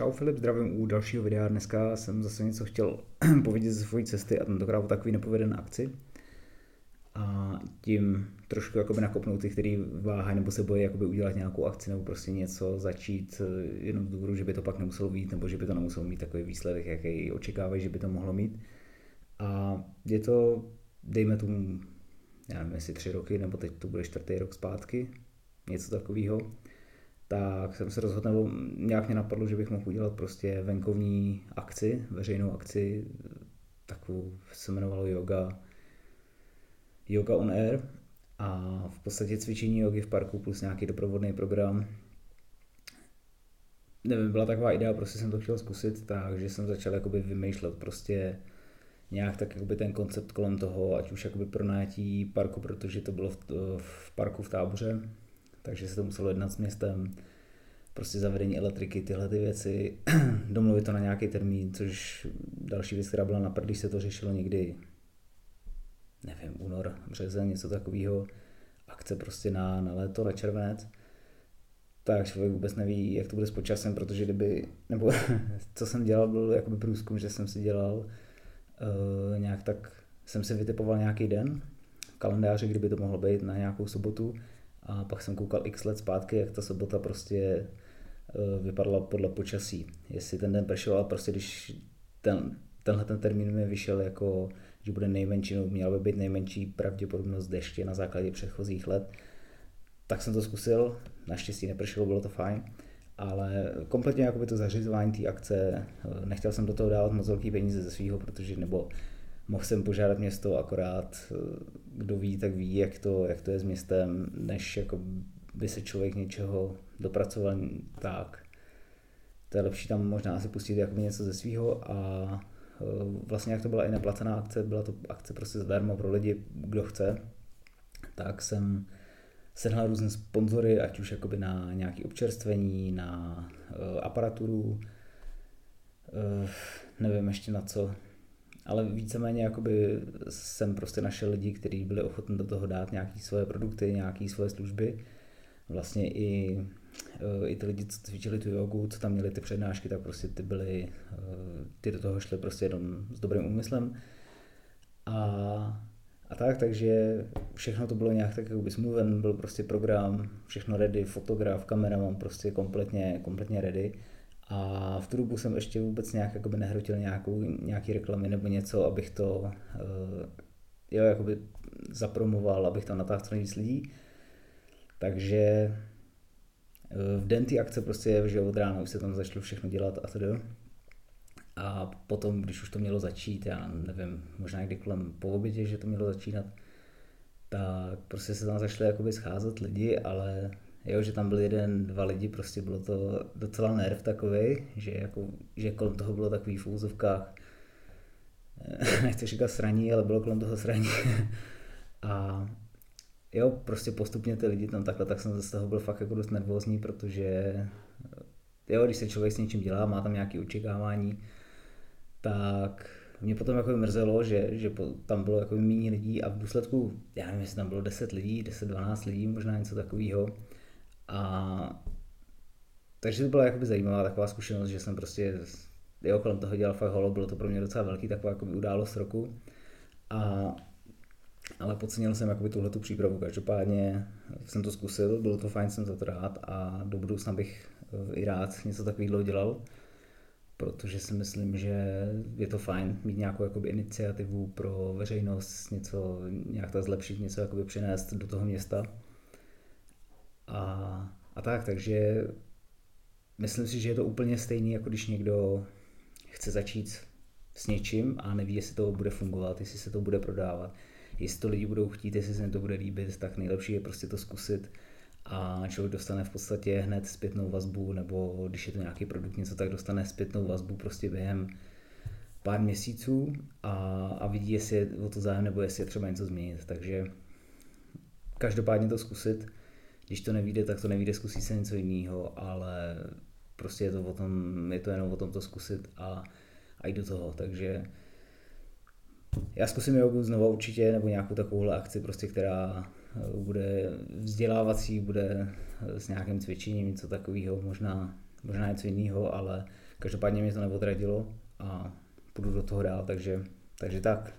Čau Filip, zdravím u dalšího videa. Dneska jsem zase něco chtěl povědět ze své cesty a tentokrát o takový nepovedený akci. A tím trošku jakoby nakopnout ty, kteří váhají nebo se bojí jakoby udělat nějakou akci nebo prostě něco začít eh, jenom z důvodu, že by to pak nemuselo být nebo že by to nemuselo mít takový výsledek, jaký očekávají, že by to mohlo mít. A je to, dejme tomu, já nevím, jestli tři roky, nebo teď to bude čtvrtý rok zpátky, něco takového tak jsem se rozhodl, nebo nějak mě napadlo, že bych mohl udělat prostě venkovní akci, veřejnou akci, takovou se jmenovalo yoga, yoga on air a v podstatě cvičení jogy v parku plus nějaký doprovodný program. Nevím, byla taková idea, prostě jsem to chtěl zkusit, takže jsem začal jakoby vymýšlet prostě nějak tak jakoby ten koncept kolem toho, ať už jakoby pronátí parku, protože to bylo v, v parku v táboře, takže se to muselo jednat s městem, prostě zavedení elektriky, tyhle ty věci, domluvit to na nějaký termín, což další věc, která byla na když se to řešilo někdy, nevím, únor, březen, něco takového, akce prostě na, na léto, na červenec, tak člověk vůbec neví, jak to bude s počasem, protože kdyby, nebo co jsem dělal, byl jakoby průzkum, že jsem si dělal uh, nějak tak, jsem si vytipoval nějaký den v kalendáři, kdyby to mohlo být na nějakou sobotu a pak jsem koukal x let zpátky, jak ta sobota prostě eh, vypadala podle počasí. Jestli ten den pršel, ale prostě když ten, tenhle ten termín mi vyšel jako, že bude nejmenší, nebo měla by být nejmenší pravděpodobnost deště na základě předchozích let, tak jsem to zkusil, naštěstí nepršelo, bylo to fajn, ale kompletně jakoby to zařizování té akce, eh, nechtěl jsem do toho dávat moc velký peníze ze svého, protože nebo mohl jsem požádat město, akorát eh, kdo ví, tak ví, jak to, jak to je s městem, než jako by se člověk něčeho dopracoval tak. To je lepší tam možná asi pustit jako něco ze svého a eh, vlastně jak to byla i neplacená akce, byla to akce prostě zadarmo pro lidi, kdo chce, tak jsem sehnal různé sponzory, ať už jakoby na nějaké občerstvení, na uh, aparaturu, nevím ještě na co, ale víceméně jakoby jsem prostě našel lidi, kteří byli ochotní do toho dát nějaké svoje produkty, nějaké svoje služby. Vlastně i, eh, i ty lidi, co cvičili tu jogu, co tam měli ty přednášky, tak prostě ty byli, eh, ty do toho šli prostě jenom s dobrým úmyslem. A, a tak, takže všechno to bylo nějak tak jakoby smluven, byl prostě program, všechno ready, fotograf, kameraman, prostě kompletně, kompletně ready. A v tu dobu jsem ještě vůbec nějak jakoby nehrotil nějakou, nějaký reklamy nebo něco, abych to uh, jo, jakoby zapromoval, abych tam natáhl co nejvíc lidí. Takže uh, v den ty akce prostě, že od rána už se tam začalo všechno dělat a tedy. A potom, když už to mělo začít, já nevím, možná někdy kolem po obědě, že to mělo začínat, tak prostě se tam začaly jakoby scházet lidi, ale jo, že tam byl jeden, dva lidi, prostě bylo to docela nerv takový, že, jako, že kolem toho bylo takový v úzovkách, nechci říkat sraní, ale bylo kolem toho sraní. a jo, prostě postupně ty lidi tam takhle, tak jsem z toho byl fakt jako dost nervózní, protože jo, když se člověk s něčím dělá, má tam nějaké očekávání, tak mě potom jako mrzelo, že, že tam bylo jako méně lidí a v důsledku, já nevím, jestli tam bylo 10 lidí, 10-12 lidí, možná něco takového, a takže to byla jakoby zajímavá taková zkušenost, že jsem prostě jo, kolem toho dělal fakt holo, bylo to pro mě docela velký taková jakoby událost roku. A, ale podcenil jsem jakoby tuhle tu přípravu, každopádně jsem to zkusil, bylo to fajn, jsem za to rád a do budoucna bych i rád něco takového dělal, protože si myslím, že je to fajn mít nějakou jakoby iniciativu pro veřejnost, něco nějak tak zlepšit, něco jakoby přinést do toho města a, a tak, takže myslím si, že je to úplně stejný, jako když někdo chce začít s něčím a neví, jestli to bude fungovat, jestli se to bude prodávat, jestli to lidi budou chtít, jestli se jim to bude líbit, tak nejlepší je prostě to zkusit a člověk dostane v podstatě hned zpětnou vazbu, nebo když je to nějaký produkt, něco, tak dostane zpětnou vazbu prostě během pár měsíců a, a vidí, jestli je o to zájem, nebo jestli je třeba něco změnit. Takže každopádně to zkusit když to nevíde, tak to nevíde, zkusí se něco jiného, ale prostě je to, o tom, je to jenom o tom to zkusit a, a jít do toho, takže já zkusím jogu znovu určitě, nebo nějakou takovouhle akci, prostě, která eh, bude vzdělávací, bude eh, s nějakým cvičením, něco takového, možná, možná něco jiného, ale každopádně mě to neodradilo a půjdu do toho dál, takže, takže tak.